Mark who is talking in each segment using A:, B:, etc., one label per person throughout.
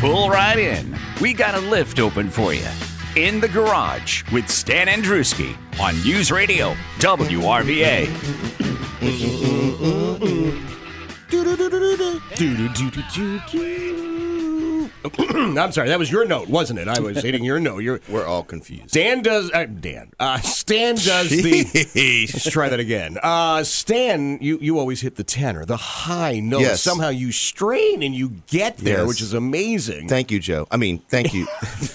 A: Pull right in. We got a lift open for you. In the garage with Stan Andruski on News Radio WRVA.
B: I'm sorry, that was your note, wasn't it? I was hitting your note. You're,
C: We're all confused.
B: Dan does. Uh, Dan. Uh, Stan does the. Let's try that again. Uh, Stan, you, you always hit the tenor, the high note.
C: Yes.
B: Somehow you strain and you get there,
C: Yes.
B: which is amazing.
C: Thank you, Joe. I mean, thank you.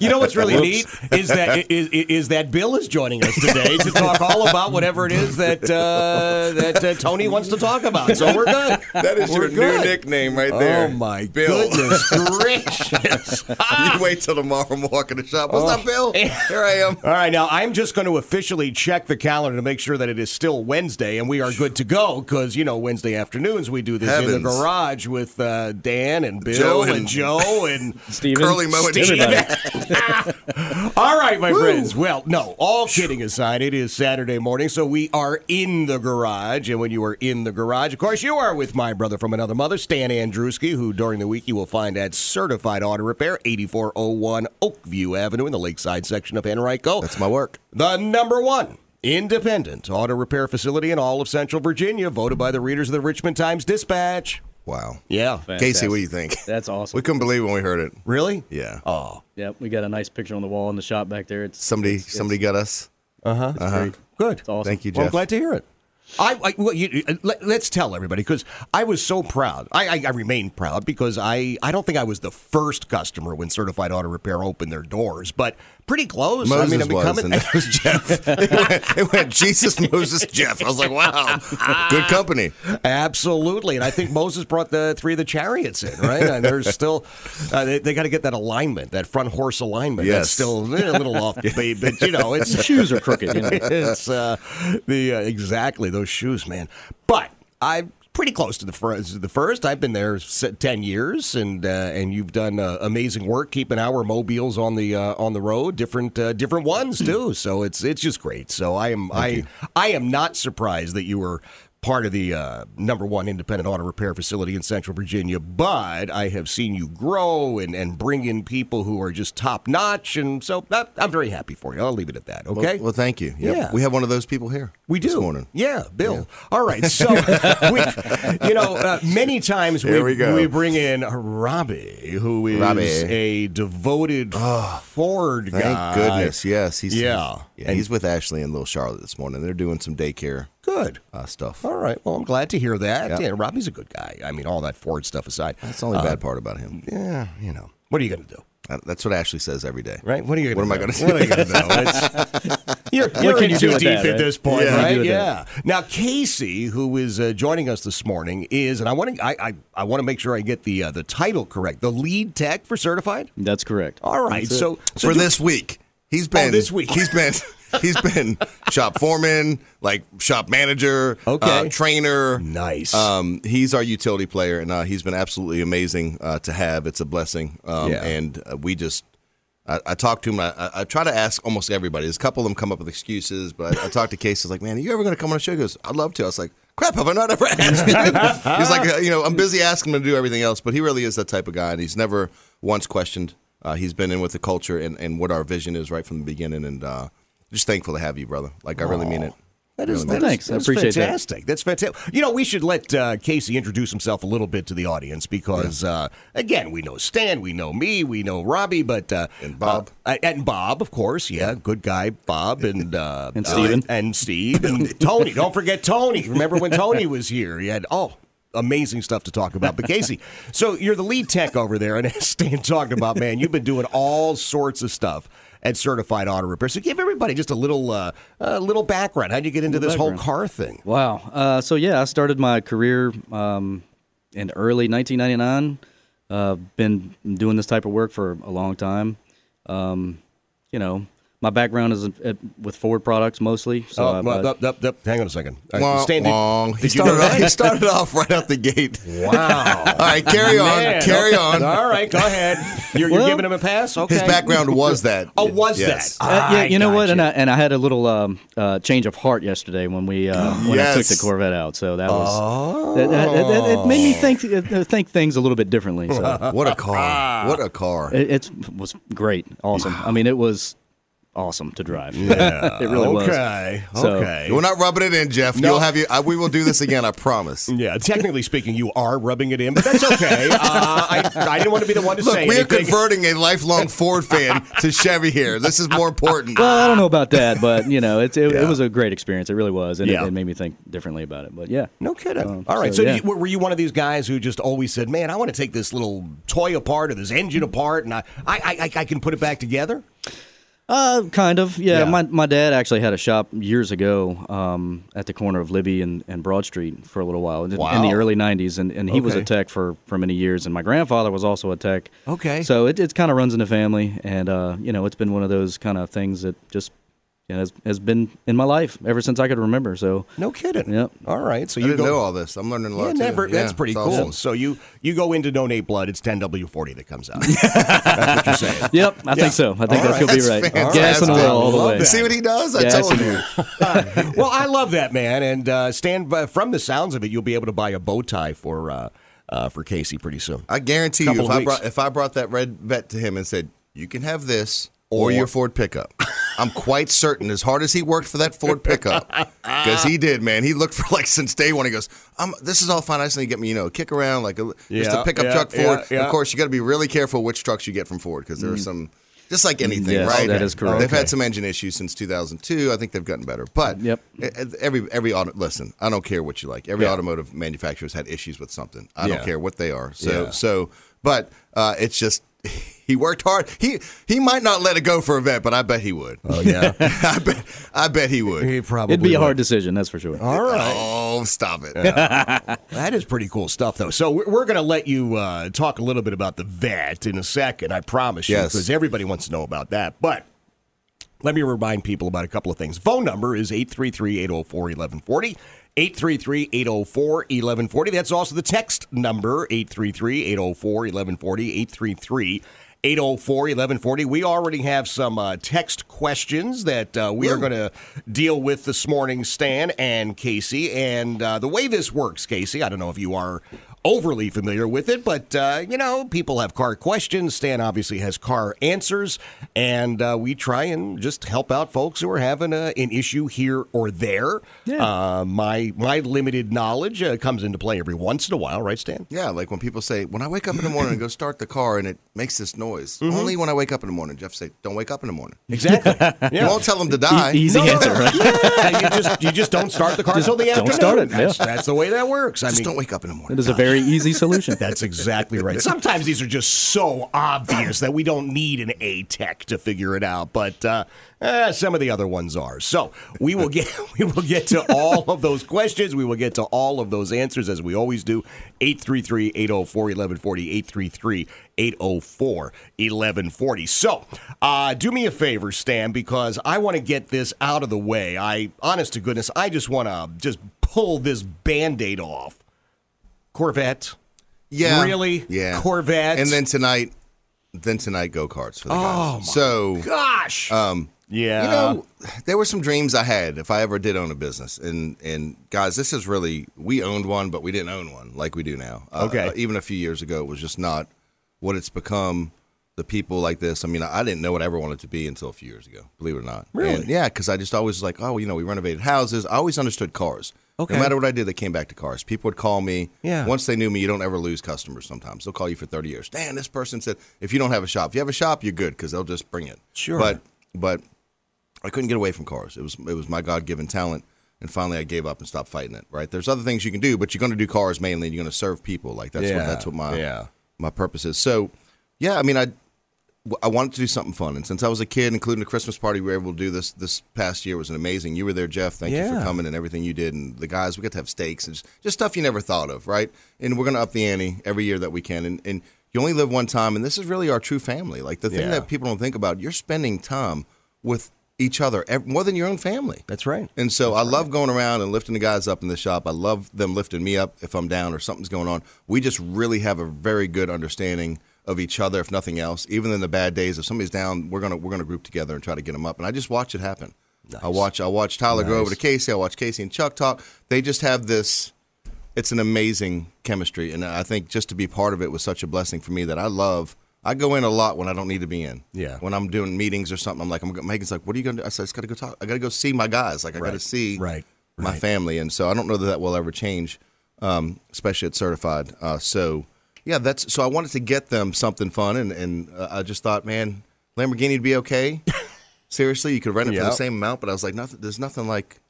B: you know what's really neat is that is, is that Bill is joining us today to talk all about whatever it is that uh, that uh, Tony wants to talk about. So we're good.
C: that is
B: We're
C: your new nickname right there.
B: Oh my
C: Bill.
B: Goodness gracious!
C: you wait till tomorrow I'm walking the shop. What's up, Bill? Here I am.
B: All right, now I'm just going to officially check the calendar to make sure that it is still Wednesday and we are good to go because, you know, Wednesday afternoons we do this in the garage with uh, Dan and Bill
C: Joe
B: and,
C: and-
B: Joe and
D: Steven.
C: Curly Moe and
B: Steve.
D: Everybody.
B: All right, my friends. Well, no, all kidding aside, it is Saturday morning, so we are in the garage. And when you are in the garage, of course, you are with my brother from another mother, Stan Andruski, who during the week you will find at Certified Auto Repair, 8401 Oakview Avenue in the lakeside section of Henrico.
C: That's my work.
B: The number one independent auto repair facility in all of Central Virginia, voted by the readers of the Richmond Times Dispatch.
C: Wow.
B: Yeah.
C: Casey, what do you think?
D: That's awesome.
C: We couldn't believe it when we heard it.
B: Really?
C: Yeah.
B: Oh.
D: Yep, we got a nice picture on the wall in the shop back there. It's
C: Somebody,
D: it's-
C: somebody got us.
B: Uh-huh.
C: Uh-huh.
B: Good.
D: It's awesome.
C: Thank you,
B: Well, I'm glad to hear it. I, I well, you, uh, let, us tell everybody because I was so proud. I, I, I remain proud because I, I don't think I was the first customer when Certified Auto Repair opened their doors, but pretty close.
C: Moses
B: I mean, I'm
C: was,
B: becoming.
C: that was Jeff. it, went, it went Jesus, Moses, Jeff. I was like, wow, good company.
B: Absolutely, and I think Moses brought the three of the chariots in, right? And there's still uh, they, they got to get that alignment, that front horse alignment. That's
C: Yes.
B: still eh, a little off, but, but you know, it's
D: The shoes are crooked. You know.
B: it's uh, the uh, exactly those shoes, man. But I'm pretty close to the first. The first, I've been there ten years, and uh, and you've done uh, amazing work keeping our mobiles on the uh, on the road, different uh, different ones too. So it's it's just great. So I am I I am not surprised that you were. Part of the uh, number one independent auto repair facility in Central Virginia, but I have seen you grow and, and bring in people who are just top notch, and so uh, I'm very happy for you. I'll leave it at that. Okay.
C: Well, well thank you. Yep.
B: Yeah.
C: We have one of those people here.
B: We do.
C: This morning.
B: Yeah, Bill. All right. So, we, you know, uh, many times we,
C: we go.
B: bring in Robbie, who is
C: Robbie.
B: a devoted Ford
C: Thank
B: guy.
C: goodness. Yes. He's,
B: Yeah.
C: yeah he's with Ashley and Little Charlotte this morning. They're doing some daycare
B: Good.
C: uh, stuff.
B: All right. Well, I'm glad to hear that.
C: Yeah.
B: Yeah, Robbie's a good guy. I mean, all that Ford stuff aside.
C: That's the only bad part about him.
B: Yeah, you know. What are you going to do?
C: Uh, That's what Ashley says every day.
B: Right? What are you
C: What
B: going
C: am I
B: to do?
C: gonna
B: What are you going to do? It's- you're you're
D: can
B: in
D: you
B: too
D: with
B: deep
D: that,
B: at
D: right?
B: this point,
D: Yeah.
B: right?
D: You do with
B: Yeah. Now, Casey, who is uh, joining us this morning, is, and I want to, I, I, I want to make sure I get the uh, the title correct. The lead tech for certified.
D: That's correct.
B: All right.
D: That's it.
B: So, so
C: For
B: do-
C: this week, he's been
B: this week.
C: He's been he's been shop foreman, like shop manager,
B: Okay.
C: uh, trainer.
B: nice.
C: Um, he's our utility player, and uh, he's been absolutely amazing uh, to have. It's a blessing, um,
B: Yeah.
C: and uh, we just. I, I talk to him. I, I- I try to ask almost everybody. There's a couple of them come up with excuses, but I, I talk to Casey. Like, "Man, are you ever going to come on a show?" He goes, "I'd love to." I was like, "Crap, have I not ever asked?" you?" he's like, uh, "You know, I'm busy asking him to do everything else, but he really is that type of guy, and he's never once questioned. Uh, he's been in with the culture and, and what our vision is right from the beginning, and uh, just thankful to have you, brother. Like I really mean it.
B: That is,
D: Well,
B: that is-
D: thanks. I
B: that's
D: appreciate that.
B: fantastic. That's fantastic. You know, we should let uh, Casey introduce himself a little bit to the audience because, uh, again, we know Stan, we know me, we know Robbie, but uh,
C: And Bob.
B: uh, and Bob, of course, yeah, good guy, Bob, and uh,
D: And
B: uh,
D: Steven.
B: and Steve, and Tony. Don't forget Tony. Remember when Tony was here? He had oh. Amazing stuff to talk about. But Casey, so you're the lead tech over there, and as Stan talked about, man, you've been doing all sorts of stuff at Certified Auto Repair. So give everybody just a little, uh, a little background. How'd you get into this whole car thing?
D: Wow. Uh, so yeah, I started my career um, in early 1999. Uh, been doing this type of work for a long time. Um, you know, my background is uh, with Ford products mostly. So
B: Oh,
D: I-
B: well,
D: I-
B: up, up, up. hang on a second. All right,
C: Wong,
B: Stan, did- did
C: He started, off, he started off right out the gate.
B: Wow.
C: All right, carry on.
B: Man,
C: carry on.
B: All right, go ahead. You're, you're giving him a pass? Okay.
C: His background was that.
B: Oh, was
C: Yes.
B: that?
D: Uh, yeah, you know what?
B: gotcha.
D: And I, and I had a little um, uh, change of heart yesterday when we uh, when I took the Corvette out. So that was that, that- that- it made me think uh, think things a little bit differently. So
C: What a car. What a car.
D: it it's, was great, awesome. I mean, it was awesome to drive. Yeah, it really was.
B: okay.
D: So-
B: okay.
C: We're not rubbing it in, Jeff.
B: No.
C: You'll have you. I, we will do this again. I promise.
B: Yeah, technically speaking, you are rubbing it in, but that's okay. uh, I, I didn't want to be the one to
C: Look,
B: say
C: we are converting a lifelong Ford fan to Chevy here. This is more important.
D: Well, I don't know about that, but you know, it, it,
B: Yeah.
D: it was a great experience. It really was, and
B: Yeah.
D: it, it made me think differently about it. But yeah,
B: No kidding.
D: Um,
B: All right. So,
D: so, yeah.
B: you, were you one of these guys who just always said, "Man, I want to take this little toy apart or this engine apart, and I, I, I, I can put it back together"?
D: Uh, kind of. Yeah,
B: Yeah.
D: My my dad actually had a shop years ago um, at the corner of Libby and, and Broad Street for a little while in, in the early '90s, and, and he was a tech for, for many years, and my grandfather was also a tech.
B: Okay.
D: So it it kind of runs in the family, and uh, you know, it's been one of those kind of things that just you know, has has been in my life ever since I could remember. So
B: No kidding.
D: Yep.
B: All right. So
C: I
B: you
C: didn't
B: go.
C: know all this. I'm learning a lot
B: Yeah,
C: too.
B: never.
C: Yeah,
B: that's pretty
C: it's
B: cool.
C: awesome.
B: So you you go into donate blood. It's 10W40 that comes out. that's what you're saying.
D: Yep, I
B: Yeah.
D: think so. I think
B: All
D: that you'll be
C: That's
D: right.
C: fantastic.
D: Gas on the all the way.
B: that.
C: See what he does? I
D: Gas
C: told
D: and
C: you.
B: well, I love that man, and uh, stand by, from the sounds of it, you'll be able to buy a bow tie for uh, uh, for Casey pretty soon.
C: I guarantee
B: Couple
C: you, if I brought if I brought that red vet to him and said, "You can have this or, your Ford pickup," I'm quite certain, as hard as he worked for that Ford pickup, because he did, man. He looked for like since day one. He goes, um, "This is all fine. I just need to get me, you know, kick around like a, just a pickup
B: yeah,
C: truck Ford."
B: yeah, yeah.
C: Of course, you got to be really careful which trucks you get from Ford because there are some. Just like anything,
D: Yes,
C: right?
D: that is correct.
C: They've
B: Okay.
C: had some engine issues since 2002. I think they've gotten better, but
D: Yep.
C: every every auto. Listen, I don't care what you like. Every
B: Yeah.
C: automotive manufacturer's had issues with something. I
B: Yeah.
C: don't care what they are. So
B: Yeah.
C: so, but uh, it's just he worked hard. He he might not let it go for a vet, but I bet he would.
B: Oh yeah,
C: I bet I bet he would.
B: he probably
D: It'd be a
B: would.
D: hard decision, that's for sure.
B: All right.
C: Oh, stop it!
B: That is pretty cool stuff, though. So we're, we're going to let you uh, talk a little bit about the vet in a second. I promise you,
C: Yes.
B: because everybody wants to know about that. But let me remind people about a couple of things. Phone number is 833-804-1140. 833-804-1140. That's also the text number, 833-804-1140. 833-804-1140. We already have some uh, text questions that uh, we are going to deal with this morning, Stan and Casey. And uh, the way this works, Casey, I don't know if you are overly familiar with it, but uh, you know, people have car questions. Stan obviously has car answers, and uh, we try and just help out folks who are having a, an issue here or there.
D: Yeah.
B: Uh, my my limited knowledge uh, comes into play every once in a while, right, Stan?
C: Yeah, like when people say, when I wake up in the morning and go start the car and it makes this noise.
B: Mm-hmm.
C: Only when I wake up in the morning. Jeff say, don't wake up in the morning.
B: Exactly.
C: You won't tell them to die.
D: E- easy answer, right?
B: Yeah, you just you just don't start the car until the
D: don't start it,
B: That's,
D: yeah.
B: that's the way that works. I
C: Just
B: mean,
C: don't wake up in the morning.
D: It is a very easy solution.
B: That's exactly right. Sometimes these are just so obvious that we don't need an A tech to figure it out, but uh, eh, some of the other ones are. So we will get we will get to all of those questions. We will get to all of those answers as we always do. 833-804-1140, 833-804-1140. So uh, do me a favor, Stan, because I want to get this out of the way. I, honest to goodness, I just want to just pull this Band-Aid off. Corvette.
C: Yeah.
B: Really?
C: Yeah.
B: Corvette.
C: And then tonight, then tonight go karts for the
B: Oh,
C: guys. So
B: gosh.
C: um,
B: yeah.
C: you know, there were some dreams I had if I ever did own a business. And and guys, this is really we owned one, but we didn't own one like we do now. Uh,
B: Okay.
C: uh, even a few years ago, it was just not what it's become. the people like this. I mean, I didn't know what I ever wanted to be until a few years ago. Believe it or not.
B: Really?
C: And yeah, because I just always was like, oh, you know, we renovated houses. I always understood cars.
B: Okay.
C: No matter what I did, they came back to cars. People would call me.
B: Yeah.
C: Once they knew me, you don't ever lose customers. Sometimes they'll call you for thirty years. Dan, this person said, if you don't have a shop, if you have a shop, you're good because they'll just bring it.
B: Sure.
C: But but I couldn't get away from cars. It was it was my God given talent. And finally, I gave up and stopped fighting it. Right? There's other things you can do, but you're going to do cars mainly. and You're going to serve people. Like that's
B: Yeah,
C: what that's what my
B: yeah.
C: my purpose is. So, yeah, I mean, I I wanted to do something fun, and since I was a kid, including the Christmas party we were able to do this this past year was an amazing. You were there, Jeff. Thank you for coming and everything you did, and the guys. We got to have steaks and just, just stuff you never thought of, right? And we're going to up the ante every year that we can, and and you only live one time, and this is really our true family. Like the thing
B: Yeah.
C: that people don't think about, you're spending time with each other more than your own family.
B: That's right.
C: And so I love going around and lifting the guys up in the shop. I love them lifting me up if I'm down or something's going on. We just really have a very good understanding of each other, if nothing else. Even in the bad days, if somebody's down, we're gonna we're gonna group together and try to get them up. And I just watch it happen. I watch I watch Tyler go over to Casey. I watch Casey and Chuck talk. They just have this. It's an amazing chemistry, and I think just to be part of it was such a blessing for me that I love. I go in a lot when I don't need to be in.
B: Yeah.
C: When I'm doing meetings or something, I'm like, I'm Megan's like, what are you gonna do? I said, I just gotta go talk. I gotta go see my guys. Like I gotta see
B: Right.
C: my
B: Right.
C: family, and so I don't know that that will ever change, um, especially at certified. Uh, so yeah, that's so I wanted to get them something fun, and and uh, I just thought, man, Lamborghini would be okay. Seriously, you could rent it for
B: Yep.
C: the same amount, but I was like, nothing. There's nothing like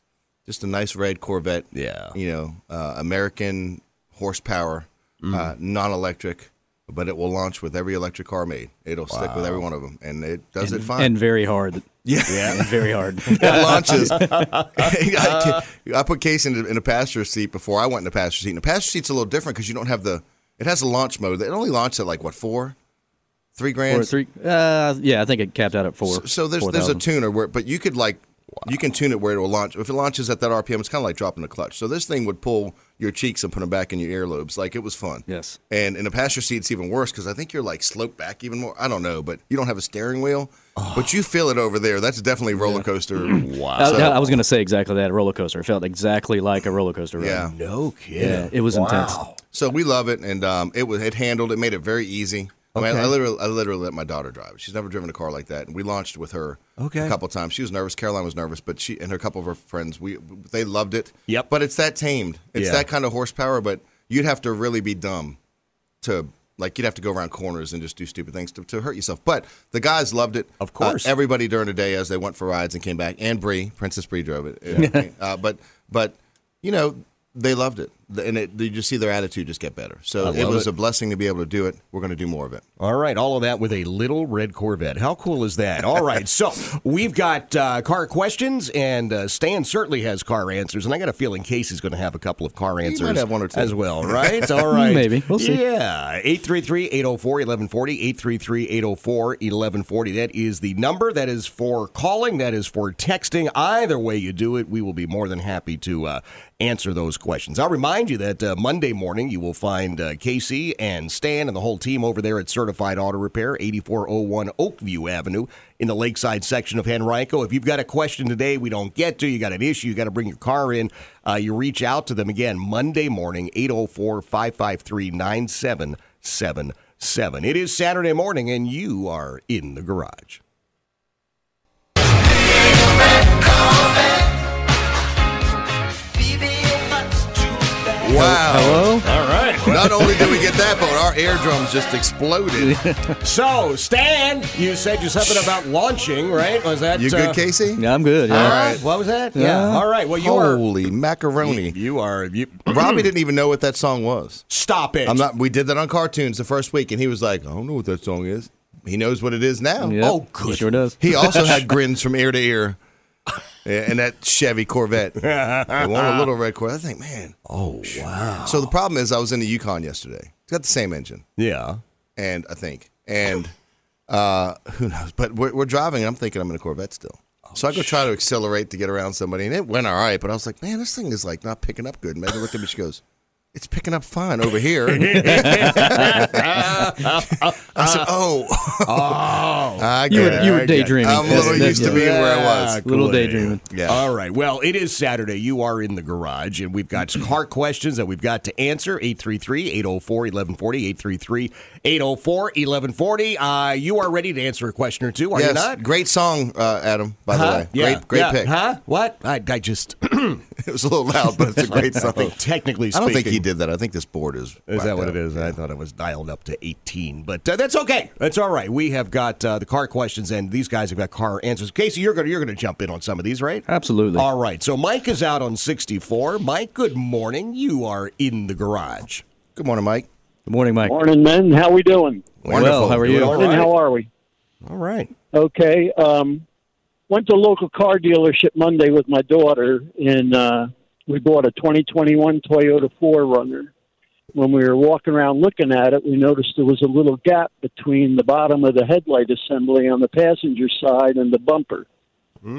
C: just a nice red Corvette.
B: Yeah.
C: you know, uh, American horsepower, uh, non-electric. But it will launch with every electric car made. It'll stick with every one of them, and it does it fine.
D: and very hard.
C: yeah,
D: And very hard.
C: it launches. I, I put Casey in, in a passenger seat before I went in the passenger seat. And the passenger seat's a little different because you don't have the. It has a launch mode. It only launched at like what four, three grand.
D: Or three. Uh, yeah, I think it capped out at four.
C: So, so there's
D: four
C: there's a tuner where, but you could like you can tune it where it will launch. If it launches at that RPM, it's kind of like dropping the clutch. So this thing would pull your cheeks and put them back in your earlobes. Like it was fun.
D: Yes.
C: And in a passenger seat, it's even worse because I think you're like sloped back even more. I don't know, but you don't have a steering wheel, but you feel it over there. That's definitely roller coaster.
B: Wow.
D: I,
C: So-
D: I was going to say exactly that. Roller coaster. It felt exactly like a roller coaster. Ride.
C: Yeah.
B: No kidding.
D: Yeah, it was intense.
C: So we love it, and um, it was it handled. It made it very easy. I mean, I literally, I literally let my daughter drive. She's never driven a car like that, and we launched with her
B: Okay.
C: a couple times. She was nervous. Caroline was nervous, but she and her couple of her friends, we they loved it.
B: Yep.
C: But it's that tamed. It's
B: Yeah.
C: that kind of horsepower. But you'd have to really be dumb to like. You'd have to go around corners and just do stupid things to, to hurt yourself. But the guys loved it.
B: Of course.
C: Uh, everybody during the day as they went for rides and came back, and Bree, Princess Bree drove it. uh, but but you know they loved it, and it, you just see their attitude just get better. So it was
B: it.
C: a blessing to be able to do it. We're going to do more of it.
B: All right, all of that with a little red Corvette. How cool is that? All right, so we've got uh, car questions, and uh, Stan certainly has car answers, and I got a feeling Casey's going to have a couple of car answers
C: might have one or two.
B: as well, right? All right.
D: Maybe. We'll see.
B: Yeah, 833-804-1140, 833-804-1140. That is the number. That is for calling. That is for texting. Either way you do it, we will be more than happy to uh, answer those questions. I'll remind you that uh, Monday morning you will find uh, Casey and Stan and the whole team over there at Certified Auto Repair, 8401 Oakview Avenue in the Lakeside section of Henrico. If you've got a question today we don't get to, you got an issue, you got to bring your car in, uh, you reach out to them again Monday morning, 804 553 9777. It is Saturday morning and you are in the garage.
C: Wow!
D: Hello.
B: All right.
C: Not only did we get that, but our eardrums just exploded.
B: So, Stan, you said you something about launching, right? Was that
C: You
B: uh,
C: good, Casey?
D: Yeah, I'm good.
B: All
D: Yeah.
B: right. What was that? Yeah.
D: Yeah.
B: All right. Well, you are.
C: Holy macaroni!
B: You are. You,
C: Robbie didn't even know what that song was.
B: Stop it.
C: I'm not. We did that on cartoons the first week, and he was like, "I don't know what that song is." He knows what it is now.
D: Yep.
B: Oh,
D: He
B: good.
D: Sure does.
C: He also had grins from ear to ear. Yeah, and that Chevy Corvette. They want a little red Corvette. I think, man.
B: Oh, wow.
C: So the problem is, I was in the Yukon yesterday. It's got the same engine,
B: Yeah.
C: and I think, and uh, who knows? But we're, we're driving, and I'm thinking I'm in a Corvette still. So I go try to accelerate to get around somebody, and it went all right. But I was like, man, this thing is like not picking up good. And Megan looked at me, she goes, it's picking up fine over here. I said, oh,
B: Oh.
C: I
D: You were-
C: it.
D: you were
C: I get it.
D: daydreaming.
C: I'm a little
D: That's-
C: used to
D: that's-
C: being where I
B: Yeah,
C: was.
D: Little
B: cool.
D: daydreaming.
C: Yeah.
B: All right. Well, it is Saturday. You are in the garage, and we've got some car questions that we've got to answer. 833 804 1140. 833 804 1140. Uh, You are ready to answer a question or two, are
C: yes,
B: you not?
C: great song, uh, Adam. By
B: Huh?
C: the way,
B: Yeah,
C: great, great
B: yeah.
C: pick.
B: Huh? What? I, I just.
C: It was a little loud, but it's a great song.
B: think technically
C: I don't think he did that. I think this board is.
B: Is that what
C: out.
B: it is? I thought it was dialed up to 18, but uh, that's okay. That's all right. We have got uh, the car questions, and these guys have got car answers. Casey, you're gonna you're gonna jump in on some of these, right?
D: Absolutely.
B: All right. So Mike is out on 64. Mike, good morning. You are in the garage.
C: Good morning, Mike.
D: Good morning, Mike.
E: Morning, men. How we doing?
D: Well, how are you?
B: All
E: Morning.
B: right.
E: How are we?
B: All right.
E: Okay. Um, went to a local car dealership Monday with my daughter, and uh, we bought a 2021 Toyota 4Runner. When we were walking around looking at it, we noticed there was a little gap between the bottom of the headlight assembly on the passenger side and the bumper.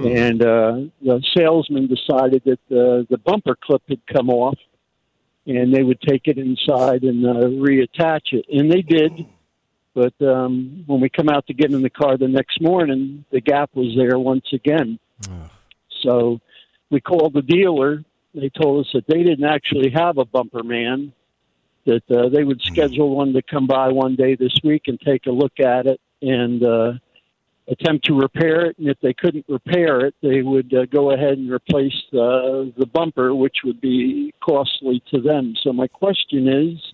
E: And uh, the salesman decided that the, the bumper clip had come off, and they would take it inside and uh, reattach it. And they did. But um, when we come out to get in the car the next morning, the gap was there once again. So we called the dealer. They told us that they didn't actually have a bumper man, that uh, they would schedule one to come by one day this week and take a look at it and uh, attempt to repair it. And if they couldn't repair it, they would uh, go ahead and replace uh, the bumper, which would be costly to them. So my question is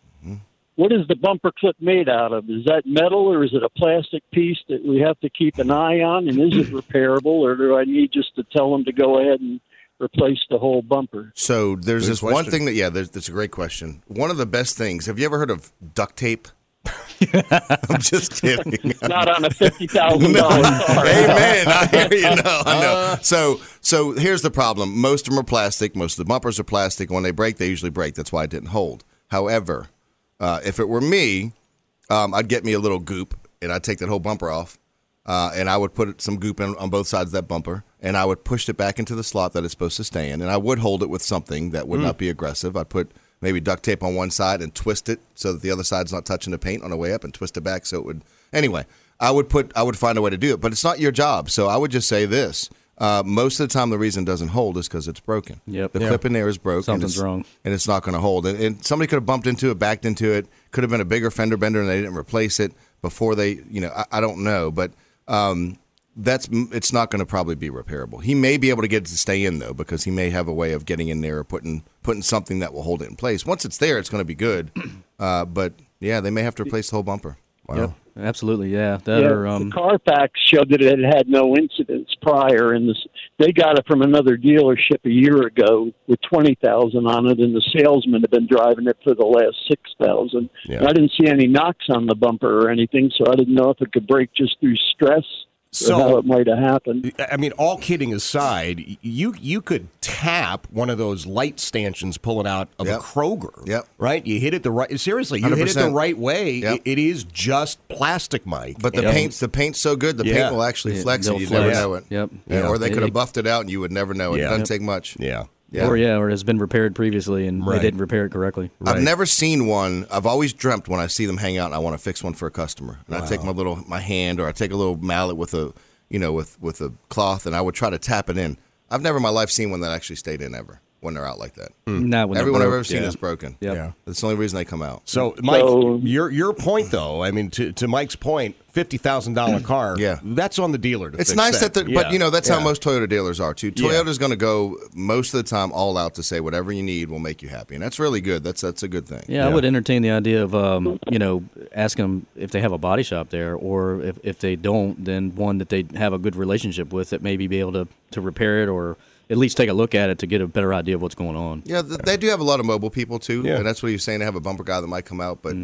E: what is the bumper clip made out of? Is that metal or is it a plastic piece that we have to keep an eye on? And is it repairable or do I need just to tell them to go ahead and replace the whole bumper?
C: So there's
B: Good
C: this one thing that yeah, that's a great question. One of the best things. Have you ever heard of duct tape? I'm just kidding.
E: Not on a fifty thousand dollar.
C: Amen. I hear you. No, I know.
B: Uh.
C: So, so here's the problem. Most of them are plastic. Most of the bumpers are plastic. When they break, they usually break. That's why it didn't hold. However, uh, if it were me, um, I'd get me a little goop and I'd take that whole bumper off, uh, and I would put some goop in, on both sides of that bumper, and I would push it back into the slot that it's supposed to stay in, and I would hold it with something that would not be aggressive. I'd put maybe duct tape on one side and twist it so that the other side's not touching the paint on the way up, and twist it back so it would. Anyway, I would put I would find a way to do it, but it's not your job. So I would just say this. Uh, most of the time, the reason it doesn't hold is because it's broken.
D: Yep.
C: The
D: Yeah.
C: clip in there is broke. and
D: Something's
C: it's-
D: wrong.
C: and it's not going to hold. And, and somebody could have bumped into it, backed into it. Could have been a bigger fender bender, and they didn't replace it before they. You know, I, I don't know, but um, that's it's not going to probably be repairable. He may be able to get it to stay in though, because he may have a way of getting in there or putting putting something that will hold it in place. Once it's there, it's going to be good. Uh, but yeah, they may have to replace the whole bumper. Wow.
D: Yep. Absolutely. Yeah. That
E: Yeah,
D: or um,
E: the Carfax showed that it had no incidents prior, and this, they got it from another dealership a year ago with twenty thousand on it, and the salesman had been driving it for the last six thousand.
B: Yeah.
E: I didn't see any knocks on the bumper or anything, so I didn't know if it could break just through stress
B: So-
E: or how it might have happened.
B: I mean, all kidding aside, you you could tap one of those light stanchions pulling out of
C: Yep.
B: a Kroger.
C: Yep.
B: Right? You hit it the right. Seriously, you hit it the right way.
C: Yep.
B: It, it is just plastic, Mike.
C: But the
D: Yep.
C: paint's the paint's so good, the
B: Yeah.
C: paint will actually
D: Yeah,
C: flex it.
D: they'll
C: You never
D: flex.
C: know it.
D: Yep.
C: Yeah,
D: Yeah.
C: Or they could have buffed it out, and you would never know it.
B: Yeah.
C: It doesn't
B: Yep.
C: take much.
B: yeah.
C: Yeah.
D: or yeah, or has been repaired previously and
B: Right.
D: they didn't repair it correctly.
B: Right.
C: I've never seen one. I've always dreamt when I see them hang out and I want to fix one for a customer. And I take my little my hand or I take a little mallet with a you know with with a cloth and I would try to tap it in. I've never in my life seen one that actually stayed in ever when they're out like that.
D: Not when they're
C: Everyone I've ever seen
D: Yeah.
C: is broken.
D: Yep.
B: Yeah.
C: That's the only reason they come out.
B: So, Mike,
E: So-
B: your your point though, I mean, to, to Mike's point, fifty thousand dollar car.
C: Yeah.
B: that's on the dealer. To
C: It's
B: fix
C: nice that, the, but you know that's
B: Yeah.
C: how most Toyota dealers are too.
B: Yeah.
C: Toyota's going to go most of the time all out to say whatever you need will make you happy, and that's really good. That's that's a good thing.
D: Yeah, I would entertain the idea of, um, you know, asking them if they have a body shop there, or if, if they don't, then one that they have a good relationship with that maybe be able to, to repair it or at least take a look at it to get a better idea of what's going on.
C: Yeah, th- they do have a lot of mobile people too,
B: Yeah.
C: and that's what you're saying. They have a bumper guy that might come out, but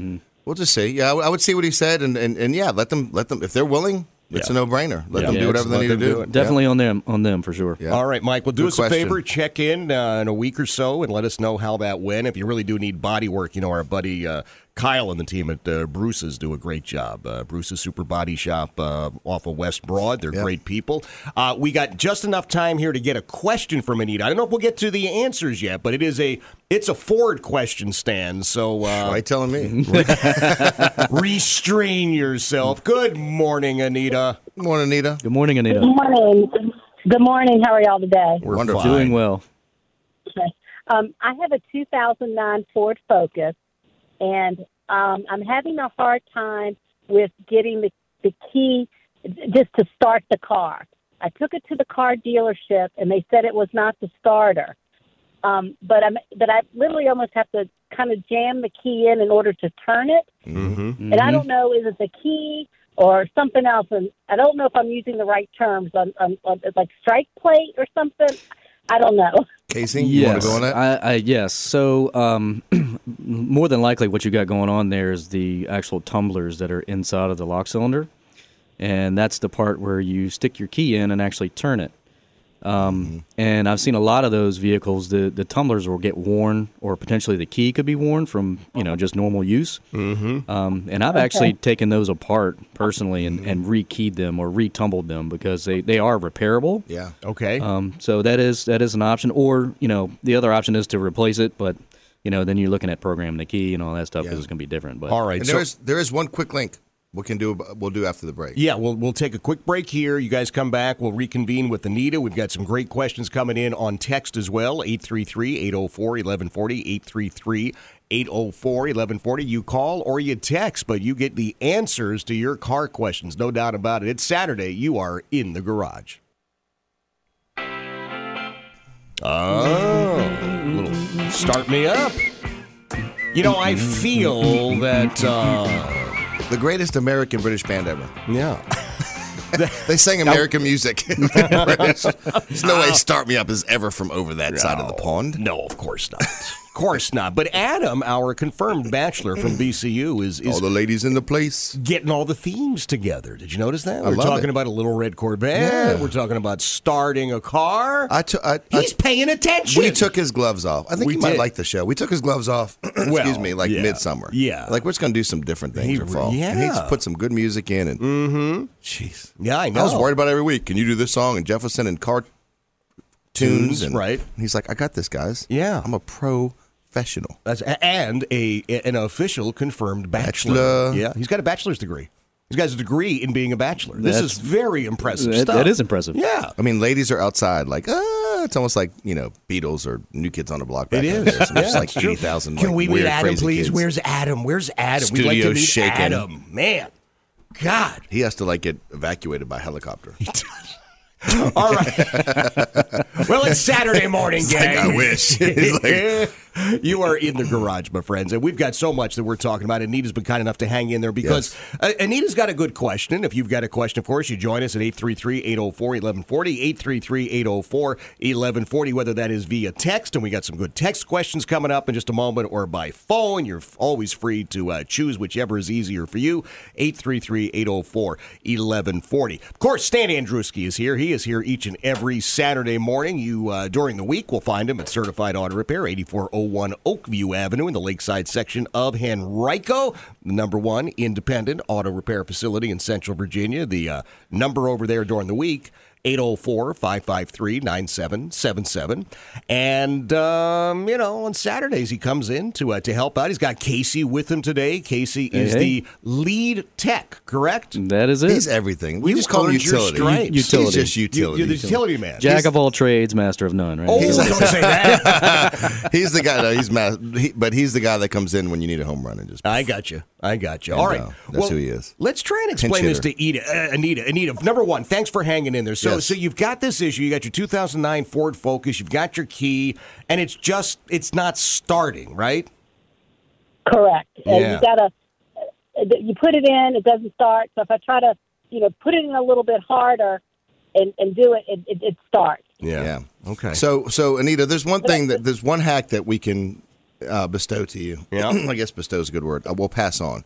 C: we'll just see. Yeah, I, w- I would see what he said, and, and, and yeah, let them let them if they're willing. It's
B: Yeah.
C: a no brainer. Let
B: Yeah.
C: them
D: Yeah,
C: do whatever they need to do.
B: do it.
D: Definitely on them, on them for sure.
C: Yeah.
B: All right, Mike. Well, do
C: Good
B: us a favor. Check in uh, in a week or so and let us know how that went. If you really do need body work, you know our buddy uh, Kyle and the team at uh, Bruce's do a great job. Uh, Bruce's Super Body Shop uh, off of West Broad. They're
C: Yep.
B: great people. Uh, we got just enough time here to get a question from Anita. I don't know if we'll get to the answers yet, but it is a it's a Ford question, Stan. So uh,
C: Why you telling me?
B: restrain yourself. Good morning, Anita.
C: Good morning, Anita.
D: Good morning, Anita.
F: Good morning. Good morning. How are y'all today?
B: We're
C: Wonderful.
D: Doing well.
F: Okay. Um, I have a 2009 Ford Focus, and um, I'm having a hard time with getting the, the key just to start the car. I took it to the car dealership, and they said it was not the starter. Um, but I'm, but I literally almost have to kind of jam the key in in order to turn it.
B: Mm-hmm.
F: And I don't know, is it the key or something else? And I don't know if I'm using the right terms on, on, on like strike plate or something. I don't know.
C: Casey, you want to go on that?
D: I, I, yes. So, um, more than likely, what you got going on there is the actual tumblers that are inside of the lock cylinder, and that's the part where you stick your key in and actually turn it. Um, And I've seen a lot of those vehicles. The the tumblers will get worn, or potentially the key could be worn from you know just normal use. Mm-hmm. Um, and I've actually taken those apart personally and, and rekeyed them or retumbled them because they, they are repairable.
C: yeah.
B: Okay.
D: Um, so that is that is an option, or you know the other option is to replace it, but you know then you're looking at programming the key and all that stuff because
C: Yeah.
D: it's going to be different. But
B: All right.
C: And
B: so-
C: there is there is one quick link we can do. We'll do after the break.
B: Yeah, we'll we'll take a quick break here. You guys come back. We'll reconvene with Anita. We've got some great questions coming in on text as well. 833-804-1140, 833-804-1140. You call or you text, but you get the answers to your car questions. No doubt about it. It's Saturday. You are in the garage. Oh, little start me up. You know, I feel that uh,
C: The greatest American British band ever.
B: yeah.
C: They sang American music. There's no way "Start Me Up" is ever from over that side of the pond.
B: No, of course not. Of course not. But Adam, our confirmed bachelor from VCU, is is
C: All the ladies in the place.
B: getting all the themes together. Did you notice that?
C: I
B: We're talking
C: it.
B: about a little red Corvette.
C: Yeah.
B: We're talking about starting a car.
C: I took. I, I,
B: He's paying attention.
C: we took his gloves off. I think
B: We
C: you might like the show. We took his gloves off. excuse
B: Well,
C: me, like
B: yeah.
C: midsummer.
B: Yeah.
C: like we're just gonna do some different things
B: He
C: for fall. and he's
B: yeah.
C: put some good music in. And mm-hmm. jeez,
B: Yeah, I know.
C: I was worried about every week. Can you do this song? And Jefferson and cartoons
B: Tunes,
C: and
B: right.
C: and he's like, I got this, guys.
B: Yeah.
C: I'm a professional.
B: That's, and a an official confirmed bachelor.
C: Bachelor.
B: Yeah, he's got a bachelor's degree. He's got a degree in being a bachelor. This
D: That's-
B: is very impressive
D: that,
B: stuff.
D: that is impressive.
B: Yeah.
C: I mean, ladies are outside, like, ah, it's almost like you know, Beatles or New Kids on the Block. Back
B: It
C: in
B: is.
C: the day. So
B: Yeah,
C: like
B: it's true.
C: eighty thousand.
B: Can
C: like,
B: we meet
C: weird,
B: Adam, please?
C: kids.
B: Where's Adam? Where's Adam? We'd like to
C: Studio
B: meet
C: shaking.
B: Adam. Man, God.
C: He has to like get evacuated by helicopter.
B: All right. well, it's Saturday morning,
C: It's like,
B: gang.
C: I wish. He's like-
B: you are in the garage, my friends, and we've got so much that we're talking about. Anita's been kind enough to hang in there because uh, Anita's got a good question. If you've got a question, of course, you join us at 833-804-1140, 833-804-1140, whether that is via text, and we got some good text questions coming up in just a moment, or by phone. You're always free to uh, choose whichever is easier for you, 833-804-1140. Of course, Stan Andruski is here. He is here each and every Saturday morning. You uh, During the week, will find him at Certified Auto Repair, 8401 Oakview Avenue in the Lakeside section of Henrico, the number one independent auto repair facility in Central Virginia. The uh, number over there during the week, 804 553 9777. And, um, you know, on Saturdays, he comes in to, uh, to help out. He's got Casey with him today. Casey is
D: hey.
B: the lead tech, correct?
D: That is it.
C: He's everything. We
B: You
C: just call him
B: earned your
C: utility.
D: Utility.
C: He's just utility.
B: You're the utility man.
D: Jack of all trades, master of none. Right?
B: Oh,
D: So-
B: don't say that.
C: he's the guy. No, he's ma- he, but he's the guy that comes in when you need a home run and just.
B: I got you. I got you.
C: And,
B: All right.
C: uh, that's who he is.
B: Let's try and explain this to Anita. Uh, Anita. Anita, number one, thanks for hanging in there. So,
C: Yes.
B: so you've got this issue. You got your 2009 Ford Focus. You've got your key, and it's just it's not starting, right?
F: Correct. And
B: Yeah.
F: you gotta you put it in, it doesn't start. So if I try to, you know, put it in a little bit harder and, and do it, it, it, it starts.
C: Yeah.
B: Okay.
C: So, so Anita, there's one thing that there's one hack that we can uh, bestow to you.
B: Yeah.
C: I guess bestow is a good word. Uh, we'll pass on.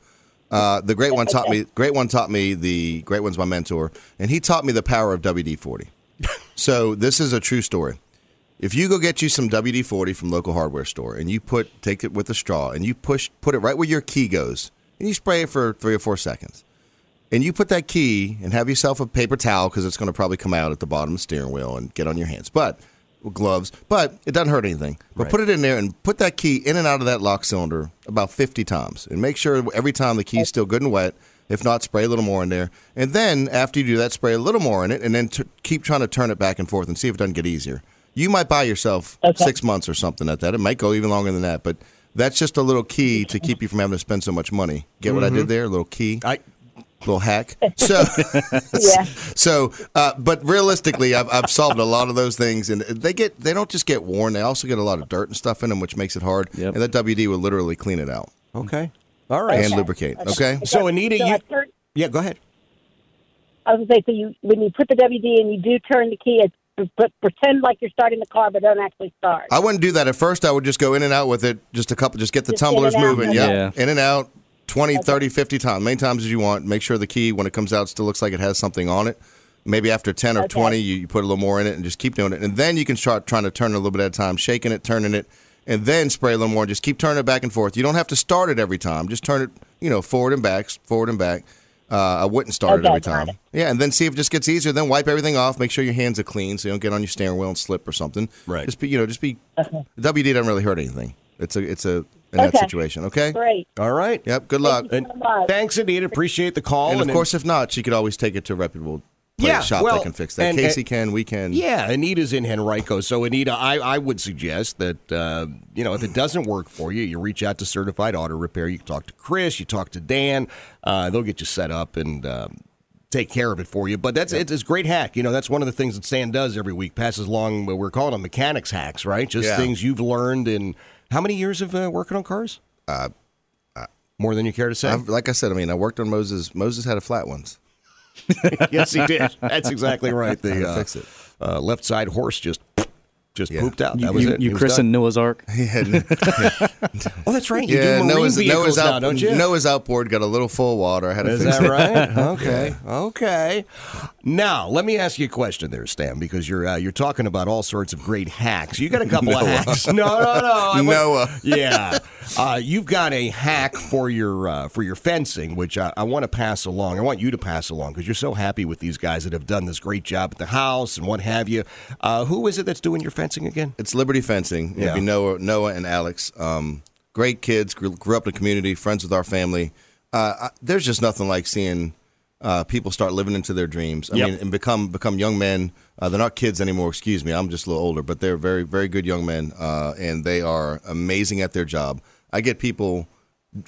C: Uh, the great one taught me. Great one taught me. The great one's my mentor, and he taught me the power of WD forty. so this is a true story. If you go get you some WD forty from local hardware store and you put take it with a straw and you push put it right where your key goes and you spray it for three or four seconds, and you put that key and have yourself a paper towel because it's going to probably come out at the bottom of the steering wheel and get on your hands, but gloves, but it doesn't hurt anything. But put it in there and put that key in and out of that lock cylinder about 50 times and make sure every time the key is still good and wet. If not, spray a little more in there. And then after you do that, spray a little more in it and then t- keep trying to turn it back and forth and see if it doesn't get easier. You might buy yourself six months or something at that. It might go even longer than that, but that's just a little key to keep you from having to spend so much money. Get what I did
B: Mhm.
C: there? A little key?
B: I
C: little hack. So,
F: Yeah.
C: so, uh, but realistically, I've, I've solved a lot of those things, and they get they don't just get worn; they also get a lot of dirt and stuff in them, which makes it hard. And that WD will literally clean it out.
B: Okay. All right.
C: And lubricate. Okay.
B: So Anita,
F: So
B: you
F: turn-
B: yeah, go ahead.
F: I was gonna say, so you when you put the WD and you do turn the key, it's, but pretend like you're starting the car, but don't actually start.
C: I wouldn't do that at first. I would just go in and out with it, just a couple, just get the
F: Just
C: tumblers
F: and
C: moving.
F: yeah.
C: Yep. In and out, 20, 30, 50 times, many times as you want. Make sure the key, when it comes out, still looks like it has something on it. Maybe after 10 or 20, you, you put a little more in it and just keep doing it. And then you can start trying to turn it a little bit at a time, shaking it, turning it, and then spray a little more. Just keep turning it back and forth. You don't have to start it every time. Just turn it, you know, forward and back, forward and back. Uh, I wouldn't start it every
F: got
C: time. Yeah, and then see if it just gets easier. Then wipe everything off. Make sure your hands are clean so you don't get on your steering wheel and slip or something. Right. Just be, you know, just be. WD doesn't really hurt anything. It's a, it's a in that situation. Okay.
F: Great.
B: All right.
C: Yep. Good luck.
F: Thank you so much.
B: Thanks, Anita. Appreciate the call.
C: And of
B: then-
C: course, if not, she could always take it to a reputable
B: Yeah,
C: shop
B: well,
C: that can fix that.
B: and-
C: Casey
B: and-
C: can. We can.
B: Yeah, Anita's in Henrico. So, Anita, I, I would suggest that, uh, you know, if it doesn't work for you, you reach out to Certified Auto Repair. You can talk to Chris, you talk to Dan. Uh, they'll get you set up and um, take care of it for you. But that's it's, it's a great hack. You know, that's one of the things that Stan does every week, passes along, what we're calling them mechanics hacks, right? Just
C: Yeah.
B: things you've learned in how many years of uh, working on cars?
C: Uh,
B: More than you care to say?
C: I've, like I said, I mean, I worked on Moses. Moses had a flat ones.
B: yes, he did. That's exactly right. The uh,
C: fix it.
B: Uh, left side horse just just pooped out.
D: You,
B: was
D: you,
B: it.
D: you
B: He
D: christened. Noah's Ark.
B: Oh, that's right. You
C: yeah,
B: do marine
C: Noah's,
B: vehicles
C: Noah's,
B: now, don't you?
C: Noah's outboard got a little full of water. I had to
B: Is
C: fix
B: that
C: it.
B: right? Okay. Okay. Now, let me ask you a question there, Stan, because you're uh, you're talking about all sorts of great hacks. You got a couple of hacks. No, no, no. I wa-
C: Noah.
B: Yeah. Uh, you've got a hack for your uh, for your fencing, which I, I want to pass along. I want you to pass along because you're so happy with these guys that have done this great job at the house and what have you. Uh, who is it that's doing your fencing again?
C: It's Liberty Fencing.
B: Yeah.
C: It'd be Noah, Noah and Alex. Um, great kids. Grew, grew up in the community. Friends with our family. Uh, I, there's just nothing like seeing uh, people start living into their dreams. I
B: Yep.
C: mean, and become become young men. Uh, they're not kids anymore. Excuse me. I'm just a little older, but they're very very good young men, uh, and they are amazing at their job. I get people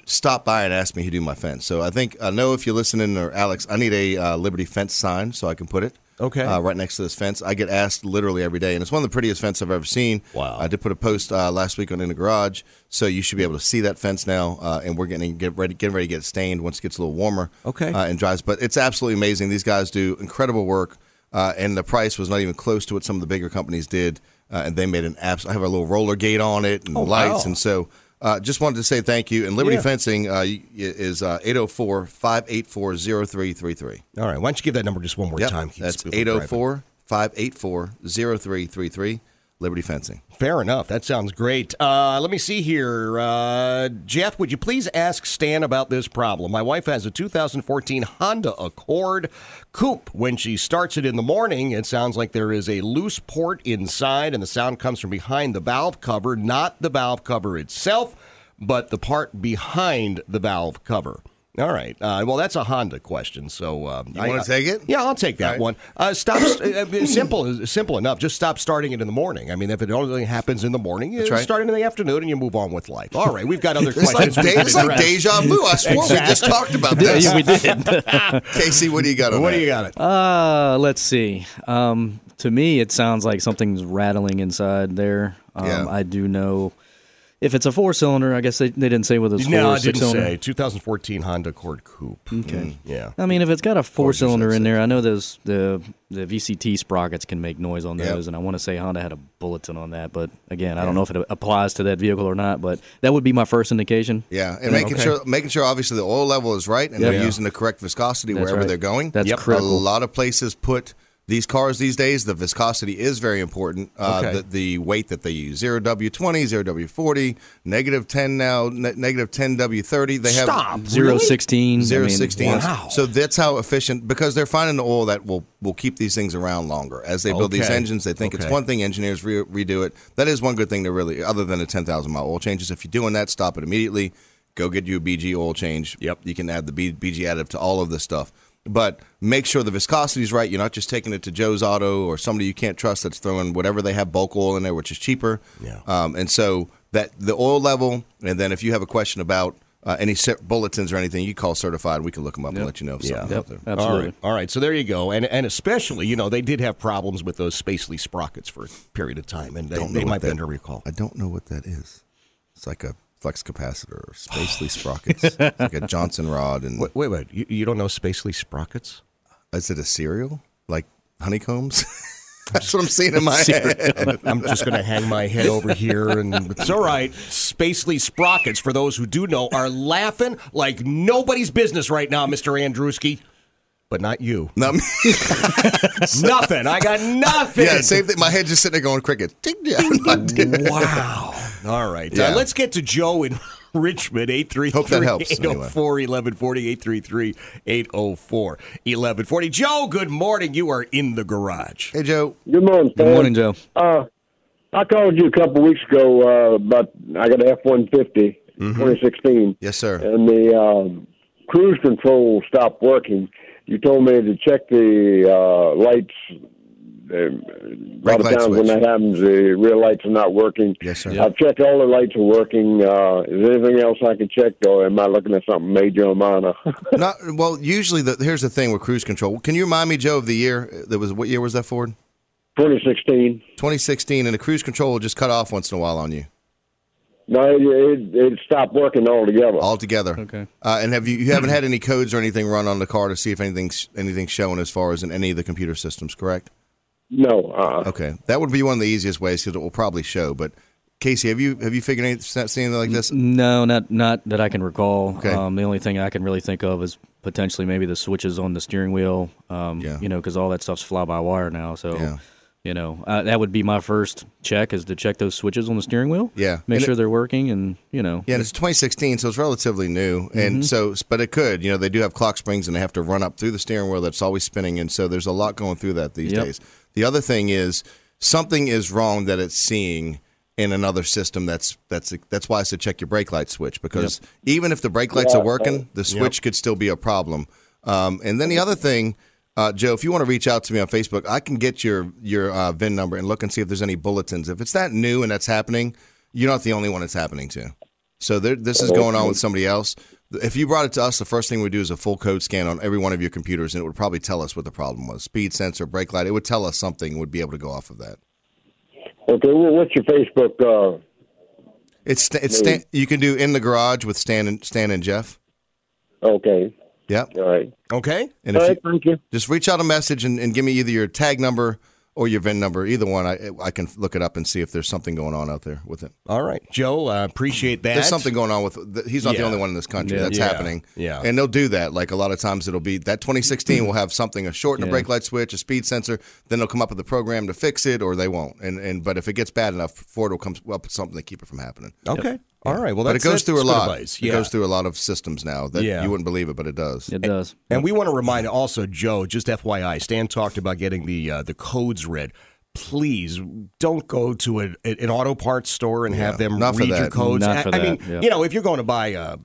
C: stop by and ask me who do my fence. So I think I know if you're listening or Alex, I need a uh, Liberty fence sign so I can put it.
B: Okay.
C: Uh, right next to this fence. I get asked literally every day, and it's one of the prettiest fences I've ever seen.
B: Wow.
C: I did put a post uh, last week on in the garage, so you should be able to see that fence now. Uh, and we're getting get ready, getting ready to get it stained once it gets a little warmer.
B: Okay.
C: Uh, and dries, but it's absolutely amazing. These guys do incredible work, uh, and the price was not even close to what some of the bigger companies did. Uh, and they made an apps. I have a little roller gate on it and
B: Oh,
C: lights,
B: wow.
C: and so. Uh, just wanted to say thank you. And Liberty
B: Yeah.
C: Fencing uh, is 804 584 0333.
B: All right. Why don't you give that number just one more
C: Yep,
B: time?
C: That's
B: people
C: 804 584 0333. Liberty Fencing.
B: Fair enough. That sounds great. Uh, let me see here. Uh, Jeff, would you please ask Stan about this problem? My wife has a 2014 Honda Accord Coupe. When she starts it in the morning, it sounds like there is a loose port inside, and the sound comes from behind the valve cover, not the valve cover itself, but the part behind the valve cover. All right. Uh, well, that's a Honda question. So um,
C: You wanna take it?
B: Yeah, I'll take that
C: All right.
B: one. Uh, stop. uh, simple. Simple enough. Just stop starting it in the morning. I mean, if it only happens in the morning, you
C: That's right.
B: start it in the afternoon, and you move on with life. All right. We've got other
C: It's
B: questions. we
C: de- it's like deja vu. I swore we just talked about this.
D: yeah, we did.
C: Casey, what do you got on
B: What
C: that?
B: do you got? It.
D: Uh, let's see. Um, to me, it sounds like something's rattling inside there. Um,
C: Yeah.
D: I do know if it's a four cylinder. I guess they, they didn't say whether it's four
B: No,
D: or
B: I
D: six
B: didn't
D: cylinder.
B: say. 2014 Honda Accord Coupe.
D: Okay.
B: Mm, yeah.
D: I mean, if it's got a four cylinder in there, I know those the the VCT sprockets can make noise on
C: Yep.
D: those, and I want to say Honda had a bulletin on that, but again, I don't know if it applies to that vehicle or not. But that would be my first indication.
C: Yeah, and
D: Yeah,
C: making
D: okay.
C: sure making sure obviously the oil level is right and
D: Yep.
C: they're using the correct viscosity
D: That's
C: wherever
D: right.
C: they're going.
D: That's
B: Yep.
D: critical.
C: A lot of places put these cars these days, the viscosity is very important. Uh,
B: Okay.
C: the, the weight that they use zero W twenty, zero W forty, negative ten now, ne- negative ten W thirty. They have
B: Stop.
D: Zero
B: Really?
D: sixteen. I mean,
C: sixteen.
B: Wow.
C: So that's how efficient because they're finding the oil that will will keep these things around longer as they build these engines. They think it's one thing. Engineers re- redo it. That is one good thing to really, other than a ten thousand mile oil changes. If you're doing that, stop it immediately. Go get you a BG oil change.
B: Yep.
C: You can add the B- BG additive to all of this stuff. But make sure the viscosity is right. You're not just taking it to Joe's Auto or somebody you can't trust that's throwing whatever they have bulk oil in there, which is cheaper.
B: Yeah.
C: Um, and so that the oil level, and then if you have a question about uh, any cer- bulletins or anything, you call certified. We can look them up and let you know if
B: Yeah.
C: something's out there.
D: Absolutely.
B: right. All right. So there you go. And and especially, you know, they did have problems with those Spacely sprockets for a period of time, and they, they might
C: that-
B: be under recall.
C: I don't know what that is. It's like a flux capacitor or spacely sprockets. It's like a Johnson rod. And
B: Wait, wait, wait. You, you don't know Spacely sprockets?
C: is it a cereal like honeycombs? That's what I'm seeing in my head.
B: I'm just going to hang my head over here, and it's all right. Spacely sprockets, for those who do know, are laughing like nobody's business right now, Mister Andrewski. But not you.
C: No,
B: nothing. I got nothing.
C: yeah, same thing. My head just sitting there going cricket. Ding, yeah, I'm not
B: Wow. All right.
C: Yeah.
B: Uh, let's get to Joe in Richmond. 833
C: Hope that helps,
B: 804 1140 833 804 1140. Joe, good morning. You are in the garage.
C: Hey, Joe.
E: Good morning,
D: Good morning, Joe.
E: Uh, I called you a couple weeks ago uh, about I got an F one fifty,
C: Mm-hmm.
E: 2016,
C: Yes, sir.
E: and the um, cruise control stopped working. You told me to check the uh, lights. Uh, a lot of
C: light
E: times when that happens, the rear lights are not working.
C: Yes, sir.
E: I've checked all the lights are working. Uh, is there anything else I can check, or am I looking at something major or minor?
C: Not well. Usually, the, here's the thing with cruise control. Can you remind me, Joe, of the year that was? What year was that Ford?
E: 2016.
C: 2016, and the cruise control will just cut off once in a while on you
E: No, it, it, it stopped working altogether.
C: altogether.
D: Okay.
C: Uh, and have you you haven't had any codes or anything run on the car to see if anything's anything's showing as far as in any of the computer systems? Correct.
E: No. Uh,
C: Okay, that would be one of the easiest ways because it will probably show. But Casey, have you have you figured any, seen anything like this?
D: No, not not that I can recall.
C: Okay.
D: Um, the only thing I can really think of is potentially maybe the switches on the steering wheel. Um,
C: Yeah.
D: You know, because all that stuff's fly by wire now. So,
C: Yeah.
D: you know, uh, that would be my first check is to check those switches on the steering wheel.
C: Yeah.
D: Make
C: And
D: sure
C: it-
D: they're working, and you know.
C: Yeah, and it's 2016, so it's relatively new,
D: Mm-hmm.
C: and so but it could, you know, they do have clock springs and they have to run up through the steering wheel that's always spinning, and so there's a lot going through that these
D: Yep.
C: days. The other thing is something is wrong that it's seeing in another system. That's that's that's why I said check your brake light switch because even if the brake lights are working, the switch could still be a problem. Um, and then the other thing. Uh, Joe, if you want to reach out to me on Facebook, I can get your your uh, VIN number and look and see if there's any bulletins. If it's that new and that's happening, you're not the only one it's happening to. So there, this is going on with somebody else. If you brought it to us, the first thing we'd do is a full code scan on every one of your computers, and it would probably tell us what the problem was. Speed sensor, brake light. It would tell us something. Would be able to go off of that.
E: Okay, well, what's your Facebook? Uh,
C: It's it's Stan, you can do in the garage with Stan and Stan and Jeff.
E: okay,
C: Yep.
E: all right.
B: Okay.
C: And
E: All
C: if
E: right,
C: you,
E: thank you.
C: just reach out a message and, and give me either your tag number or your VIN number. Either one, I I can look it up and see if there's something going on out there with it.
B: All right. Joe, uh, appreciate that.
C: There's something going on with. th- He's not
B: Yeah.
C: the only one in this country
D: Yeah.
C: that's
B: Yeah.
C: happening.
B: Yeah.
C: and they'll do that. Like a lot of times, it'll be that 2016 will have something a short and a brake light switch, a speed sensor. Then they'll come up with a program to fix it, or they won't. And and but if it gets bad enough, Ford will come up with something to keep it from happening.
B: Okay. All right. Well,
C: but it goes through a lot.
B: advice.
C: It
B: Yeah.
C: goes through a lot of systems now that
B: Yeah.
C: you wouldn't believe it, but it does.
D: It does.
B: And we want to remind also Joe, just FYI, Stan talked about getting the uh, the codes read. Please don't go to a, an auto parts store and have them
C: not for
B: read your codes.
D: Not
B: I,
D: for
B: I mean,
D: that, yeah.
B: you know, if you're going to buy a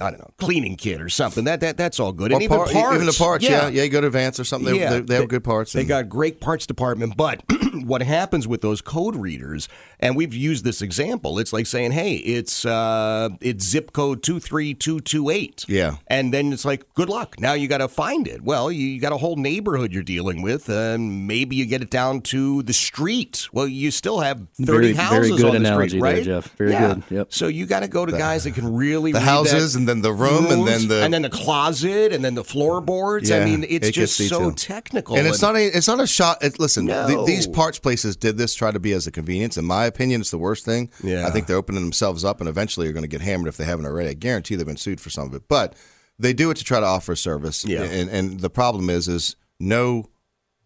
B: I don't know cleaning kit or something, that that that's all good.
C: Or
B: and even parts,
C: even the parts, yeah, yeah. You go to Advance or something. They, they, they have good parts.
B: They
C: and-
B: got great parts department, but what happens with those code readers, and we've used this example, it's like saying, "Hey, it's uh, it's zip code two three two two eight.
C: Yeah.
B: and then it's like, "Good luck." Now you got to find it. Well, you, you got a whole neighborhood you're dealing with, and maybe you get it down to the street. Well, you still have thirty
D: Very- very
B: houses
D: good
B: on the
D: analogy
B: street,
D: there,
B: right?
D: Jeff. Very
B: Yeah.
D: good. Yep.
B: So you got to go to guys that can really
C: the
B: read
C: houses
B: that-
C: and then the room and then the
B: and then the closet and then the floorboards. I mean, it's
C: it
B: just so
C: detailed.
B: technical.
C: And it's not a it's not a shot. It, listen,
B: No.
C: th- these parts places did this try to be as a convenience. In my opinion, it's the worst thing.
B: Yeah.
C: I think they're opening themselves up, and eventually are going to get hammered if they haven't already. I guarantee they've been sued for some of it, but they do it to try to offer a service.
B: Yeah.
C: And and the problem is is no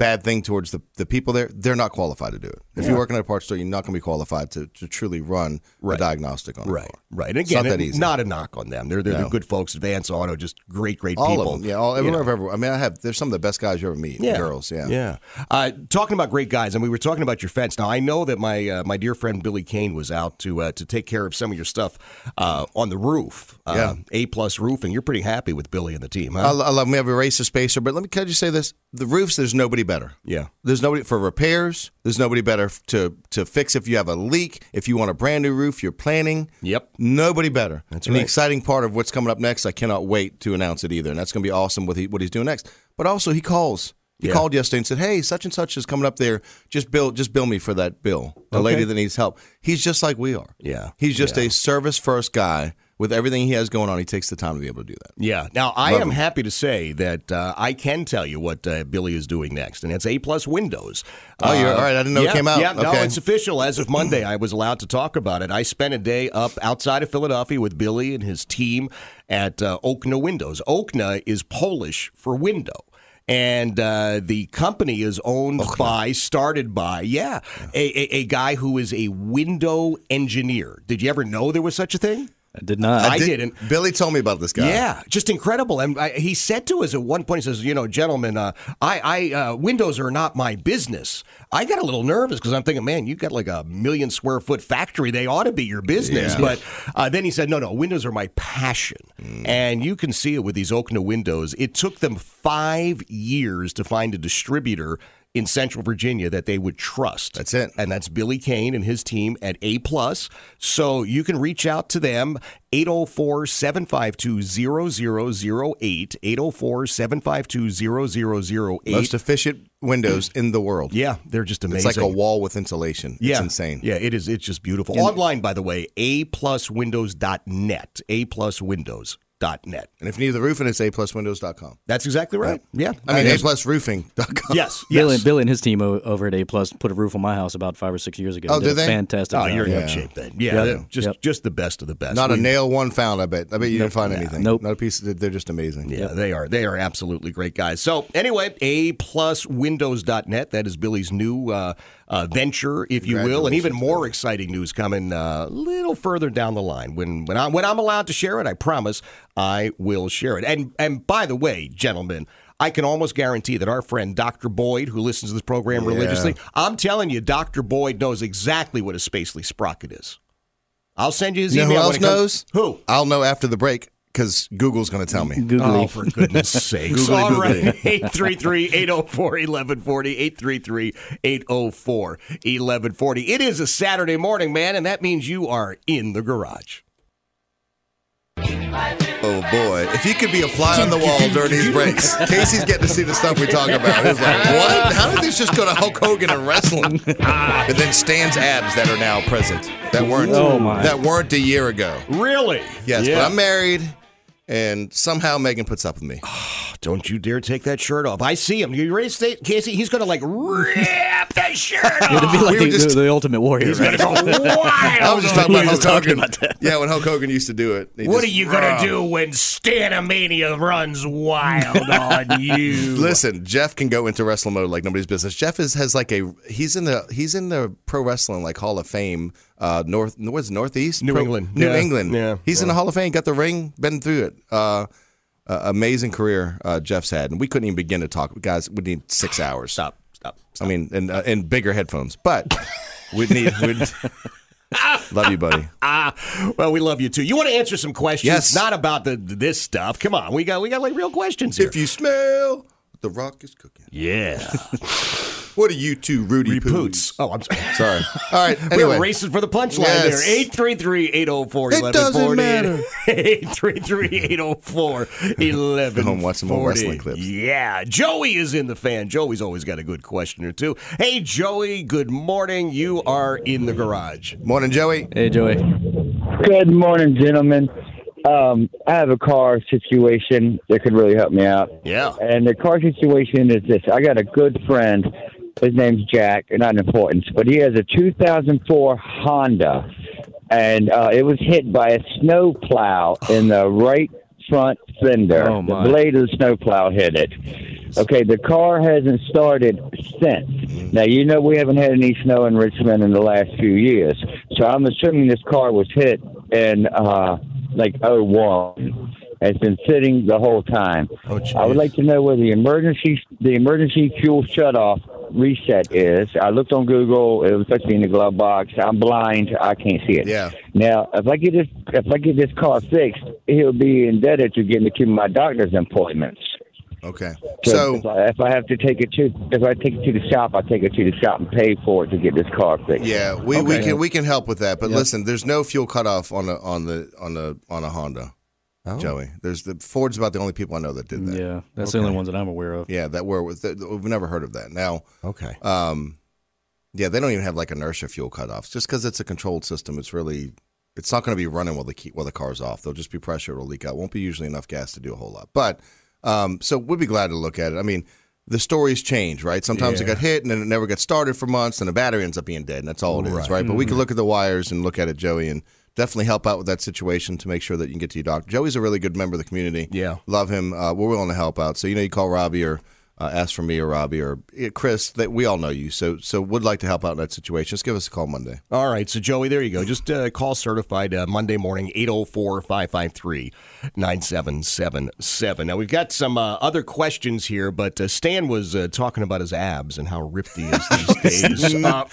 C: bad thing towards the, the people there. They're not qualified to do it. If
B: Yeah.
C: you're working at a parts store, you're not going to be qualified to, to truly run a diagnostic on a
B: Right,
C: car.
B: right. And
C: It's
B: again,
C: not that easy.
B: not a knock on them. They're they're,
C: No.
B: they're good folks. Advance Auto, just great, great
C: all
B: people.
C: of them, yeah. All, everyone. I've ever, I mean, I have. There's some of the best guys you ever meet.
B: Yeah,
C: girls. Yeah,
B: yeah. Uh, talking about great guys, and we were talking about your fence. Now I know that my uh, my dear friend Billy Kane was out to uh, to take care of some of your stuff uh, on the roof. Uh,
C: Yeah.
B: A plus roofing. You're pretty happy with Billy and the team,
C: I,
B: huh?
C: I love. We have a racer spacer, but let me can I just say this: the roofs. There's nobody better.
B: Yeah.
C: There's nobody for repairs. There's nobody better to to fix if you have a leak. If you want a brand new roof, you're planning.
B: Yep.
C: Nobody better.
B: That's
C: and
B: right.
C: the exciting part of what's coming up next, I cannot wait to announce it either, and that's going to be awesome. What he what he's doing next, but also he calls. He
B: Yeah.
C: called yesterday and said, "Hey, such and such is coming up there. Just bill, just bill me for that bill. The
B: Okay.
C: lady that needs help. He's just like we are.
B: Yeah.
C: He's just
B: Yeah.
C: a service first guy with everything he has going on. He takes the time to be able to do that.
B: Yeah. Now I
C: Love
B: am
C: him.
B: happy to say that uh, I can tell you what uh, Billy is doing next, and it's A plus Windows.
C: Oh, you're- all right. I didn't know it came out.
B: Yeah. No, it's official. As of Monday, I was allowed to talk about it. I spent a day up outside of Philadelphia with Billy and his team at uh, Okna Windows. Okna is Polish for window. And uh, the company is owned by, started by, yeah, a, a, a guy who is a window engineer. Did you ever know there was such a thing?
D: I did not.
B: I
C: did-
B: didn't.
C: Billy told me about this guy.
B: Yeah, just incredible. And I, he said to us at one point, he says, "You know, gentlemen, uh, I, I uh, windows are not my business." I got a little nervous because I'm thinking, man, you got like a million square foot factory; they ought to be your business.
C: Yeah.
B: But uh, then he said, "No, no, windows are my passion,"
C: Mm.
B: and you can see it with these Okna windows. It took them five years to find a distributor. In Central Virginia, that they would trust.
C: That's it.
B: and that's Billy Kane and his team at A plus. So you can reach out to them 804-752-0008 804-752-0008
C: Most efficient windows mm. in the world.
B: yeah they're just amazing.
C: It's like a wall with insulation.
B: yeah
C: It's insane.
B: yeah it is it's just beautiful online by the way apluswindows.net apluswindows.net
C: And if you need the roof, and it's apluswindows.com.
B: that's exactly right yeah
C: I mean,
B: Uh,
C: aplusroofing.com.
B: yes
D: Billy,
B: yes
D: Billy and his team o- over at A Plus put a roof on my house about five or six years ago.
C: Oh,
D: did
C: did
D: a
C: they?
D: Fantastic.
B: oh
D: job.
B: you're in
C: Yeah.
B: good shape then yeah
D: Yep.
B: just
D: Yep.
B: just the best of the best
C: Not a
B: We-
C: nail one found, I bet. I bet you didn't find anything.
D: Nope.
C: Not a piece. Of, they're just amazing.
B: Yeah, they are. They are absolutely great guys. So anyway, a plus windows.net. That is Billy's new uh, uh, venture, if you will, and even more exciting news coming uh, a little further down the line. When when I'm when I'm allowed to share it, I promise I will share it. And and by the way, gentlemen. I can almost guarantee that our friend Dr. Boyd, who listens to this program religiously, I'm telling you, Dr. Boyd knows exactly what a Spacely sprocket is. I'll send you his
C: You know who
B: email.
C: else
B: when it comes-
C: knows?
B: Who?
C: I'll know after the break because Google's going to tell me.
D: Googly.
B: Oh, for goodness sakes.
C: Googly,
B: All
C: googly.
B: right. 833-804-1140, 833-804-1140. It is a Saturday morning, man, and that means you are in the garage.
C: Oh boy! If you could be a fly on the wall during these breaks, Casey's getting to see the stuff we talk about. He's like, "What? How did this just go to Hulk Hogan and wrestling?" and then Stan's abs that are now present that weren't
D: Oh, my.
C: that weren't a year ago.
B: Really?
C: Yes,
B: Yeah.
C: but I'm married, and somehow Megan puts up with me.
B: Don't you dare take that shirt off. I see him. You ready to stay, Casey? He's going to like rip that shirt off.
D: It'd be like
C: We
D: the,
C: just-
D: the, the Ultimate Warrior.
B: He's
D: right?
B: going to go wild.
C: I was just talking
B: on
C: about
B: you.
C: Hulk Hogan. Yeah, when Hulk Hogan used to do it.
B: What
C: just-
B: are you going to do when Stanamania runs wild on you?
C: Listen, Jeff can go into wrestling mode like nobody's business. Jeff is has like a he's in the he's in the pro wrestling like Hall of Fame. Uh, north what's northeast
B: New
C: Pro-
B: England.
C: New
B: Yeah.
C: England.
B: Yeah.
C: he's in the Hall of Fame. Got the ring. Been through it. Uh, uh, amazing career uh, Jeff's had, and we couldn't even begin to talk. Guys, we need six hours.
B: Stop. Stop.
C: I mean, and uh, and bigger headphones, but we need. We'd, love you, buddy.
B: Ah, well, we love you too. You want to answer some questions?
C: Yes.
B: Not about the this stuff. Come on, we got we got like real questions here.
C: If you smell the rock is cooking,
B: yeah,
C: what are you two, Rudy
B: Poots. Oh, I'm sorry.
C: Sorry. All right.
B: We were
C: Anyway,
B: racing for the punchline
C: Yes.
B: there. 833-804-1140.
C: It doesn't matter.
B: 833-804-1140.
C: Home watch some more oh wrestling clips.
B: Yeah. Joey is in the fan. Joey's always got a good question or two. Hey, Joey, good morning. You are in the garage.
C: morning, Joey.
D: Hey, Joey.
G: Good morning, gentlemen. Um, I have a car situation that could really help me out.
B: Yeah.
G: And the car situation is this: I got a good friend. His name's Jack, not important, but he has a 2004 Honda, and uh, it was hit by a snow plow in the right front fender.
D: Oh, my.
G: The blade of the snow plow hit it. Okay, the car hasn't started since. Now you know we haven't had any snow in Richmond in the last few years, so I'm assuming this car was hit and uh, like '01. It's been sitting the whole time. Oh, I would like to know where the emergency the emergency fuel shutoff reset is. I looked on Google. It was supposed to be in the glove box. I'm blind. I can't see it.
C: Yeah.
G: Now, if I get this if I get this car fixed, he'll be indebted to getting me to keep my doctor's appointments.
C: Okay.
G: So, if, I, if I have to take it to if I take it to the shop, I take it to the shop and pay for it to get this car fixed.
C: Yeah, we, we can we can help with that. But
G: Yep.
C: listen, there's no fuel cutoff on the on the on the on a Honda. Joey, there's the Ford's about the only people I know that did that.
D: Yeah, that's the only ones that I'm aware of.
C: Yeah, that were with. We've never heard of that. Now,
B: okay.
C: Um, yeah, they don't even have like inertia fuel cutoffs. Just because it's a controlled system, it's really it's not going to be running while the key, while the car's off. There'll just be pressure. It'll leak out. Won't be usually enough gas to do a whole lot. But um, so we'd be glad to look at it. I mean, the stories change, right? Sometimes it got hit and then it never ggot started for months, and the battery ends up being dead, and that's all it is,
B: Right.
C: right? But we can
B: Mhm.
C: look at the wires and look at it, Joey, and definitely help out with that situation to make sure that you can get to your doctor. Joey's a really good member of the community.
B: Yeah.
C: love him. Uh, we're willing to help out. So you know, you call Robbie or uh, ask for me or Robbie or uh, Chris. That we all know you. So so would like to help out in that situation. Just give us a call Monday.
B: All right, so Joey, there you go. Just uh, call certified uh, Monday morning, 804 553 9777. Now, we've got some uh, other questions here, but uh, Stan was uh, talking about his abs and how ripped he is these days. Uh,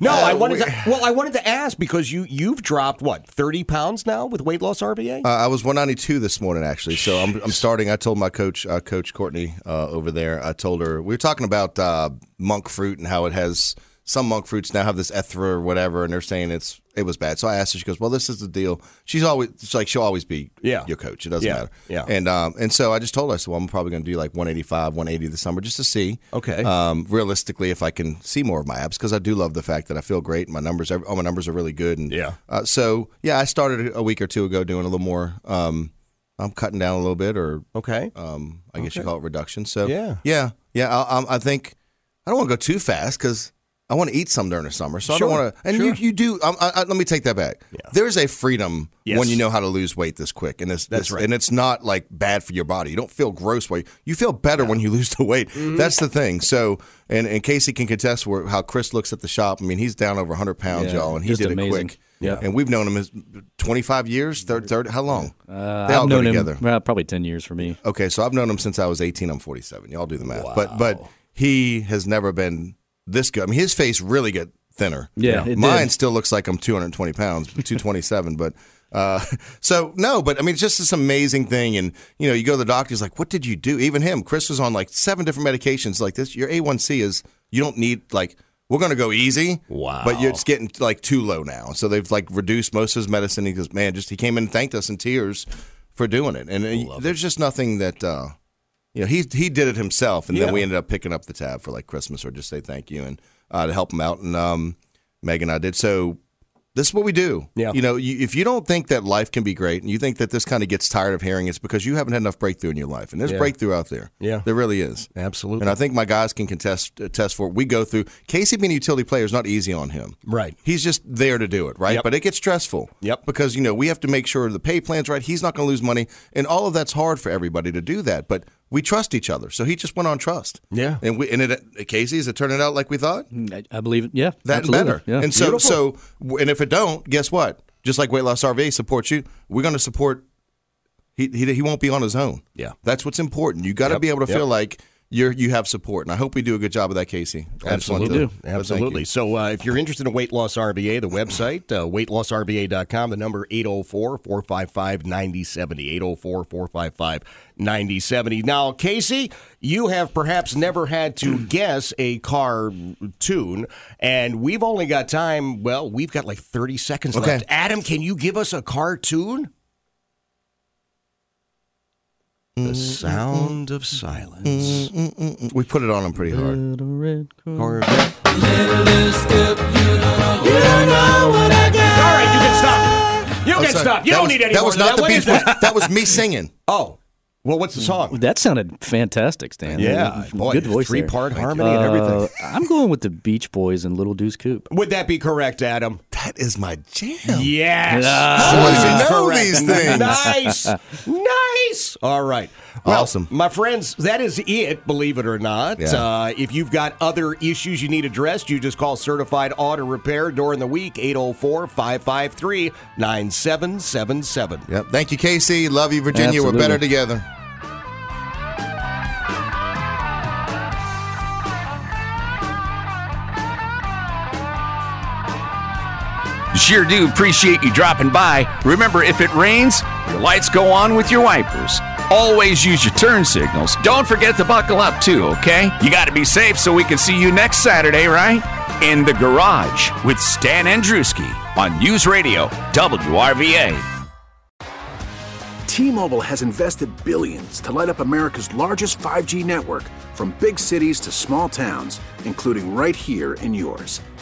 B: no, I wanted to, well, I wanted to ask because you, you've dropped, what, 30 pounds now with weight loss RVA?
C: Uh, I was 192 this morning actually. So I'm I'm starting. I told my coach, uh, Coach Courtney uh, over there. I told her we were talking about uh, monk fruit and how it has some monk fruits now have this ethra or whatever, and they're saying it's it was bad. So I asked her. She goes, "Well, this is the deal." She's always she's like she'll always be
B: Yeah.
C: your coach. It doesn't
B: Yeah.
C: matter.
B: Yeah.
C: And um and so I just told her I said, "Well, I'm probably going to do like 185, 180 this summer just to see."
B: Okay.
C: Um, realistically, if I can see more of my abs, because I do love the fact that I feel great. My numbers, all my numbers are really good. And
B: Yeah.
C: uh, so yeah, I started a week or two ago doing a little more. Um, I'm cutting down a little bit, or
B: okay.
C: Um, I guess you call it reduction. So
B: Yeah.
C: yeah, yeah. I, I, I think I don't want to go too fast because I want to eat some during the summer. So
B: Sure,
C: I don't want to. And
B: sure.
C: you, you do. I, I, let me take that back. There's a freedom
B: Yes.
C: when you know how to lose weight this quick, and this,
B: That's
C: this-
B: right.
C: And it's not like bad for your body. You don't feel gross while you, feel better when you lose the weight.
B: Mm-hmm.
C: That's the thing. So and and Casey can contest where, how Chris looks at the shop. I mean, he's down over 100 pounds,
D: Yeah,
C: y'all, and he
D: just
C: did
D: amazing.
C: it quick.
D: Yeah.
C: And we've known him as 25 years, 30, 30 how long?
D: Uh,
C: they all
D: I've
C: go together.
D: him well, probably ten years for me.
C: Okay, so I've known him since I was 18. I'm 47. Y'all do the math. But but he has never been this good. I mean, his face really got thinner.
D: Yeah, it
C: mine
D: did.
C: still looks like I'm 220 pounds, 227. but uh, so no, but I mean, it's just this amazing thing. And you know, you go to the doctor. He's like, "What did you do?" Even him, Chris was on like seven different medications. Like this, your A1C is you don't need like. We're gonna go easy,
B: Wow.
C: But it's getting like too low now. So they've like reduced most of his medicine. He goes, man, just he came in and thanked us in tears for doing it. And uh, there's just nothing that uh, you know, he he did it himself, and
B: Yeah.
C: then we ended up picking up the tab for like Christmas or just say thank you and uh, to help him out. And um, Meg and I did. So this is what we do.
B: Yeah.
C: You know, you, if you don't think that life can be great, and you think that this kind of gets tired of hearing, it's because you haven't had enough breakthrough in your life, and there's
B: Yeah.
C: breakthrough out there.
B: Yeah.
C: there really is.
B: Absolutely.
C: And I think my guys can contest uh, test for it. We go through Casey being a utility player is not easy on him.
B: Right.
C: He's just there to do it, right?
B: Yep.
C: But it gets stressful.
B: Yep.
C: Because, you know, we have to make sure the pay plan's right. He's not going to lose money. And all of that's hard for everybody to do that. But we trust each other. So he just went on trust.
B: Yeah.
C: And we and it Casey, is it turning out like we thought?
D: I, I believe it. Yeah,
C: That
D: absolutely.
C: better.
D: Yeah.
C: And so so and if it don't, guess what? Just like Weight Loss RVA supports you, we're going to support he, he he won't be on his own.
B: Yeah.
C: That's what's important. You got to
B: Yep,
C: be able to
B: yep.
C: feel like you're you have support, and I hope we do a good job of that, Casey. I just wanted
B: Absolutely.
C: to-
B: Absolutely.
C: you.
B: So uh, if you're interested in Weight Loss RVA, the website, uh, weightlossrva.com, the number 804 455 9070. 804 455 9070. Now, Casey, you have perhaps never had to guess a car tune, and we've only got time, well, we've got like 30 seconds
C: Okay.
B: left. Adam, can you give us a car tune? The mm, mm, mm, sound of silence.
C: We put it on him pretty hard.
B: Corvette. All right, you can stop. You
C: Oh,
B: can stop. You
C: That
B: don't
C: was-
B: need any
C: That
B: more
C: was not the
B: What
C: Beach
B: is?
C: Boys. That was me singing.
B: Oh, well, what's the song?
D: That sounded fantastic, Stan.
B: Yeah, boy,
D: good voice. there.
B: three-part harmony and everything.
D: Uh, I'm going with the Beach Boys and Little Deuce Coupe.
B: Would that be correct, Adam?
C: That is my jam.
B: Yes.
C: How does
B: That's
C: he know
B: correct.
C: these things?
B: Nice. nice. All right. Well,
C: Awesome.
B: My friends, that is it, believe it or not.
C: Yeah.
B: Uh, if you've got other issues you need addressed, you just call Certified Auto Repair during the week, 804 553 9777.
C: Yep. Thank you, Casey. Love you, Virginia. We're better together.
A: Sure do appreciate you dropping by. Remember, if it rains, your lights go on with your wipers. Always use your turn signals. Don't forget to buckle up, too, okay? You got to be safe so we can see you next Saturday, right? In the garage with Stan Andruski on News Radio WRVA.
H: T-Mobile has invested billions to light up America's largest 5G network from big cities to small towns, including right here in yours.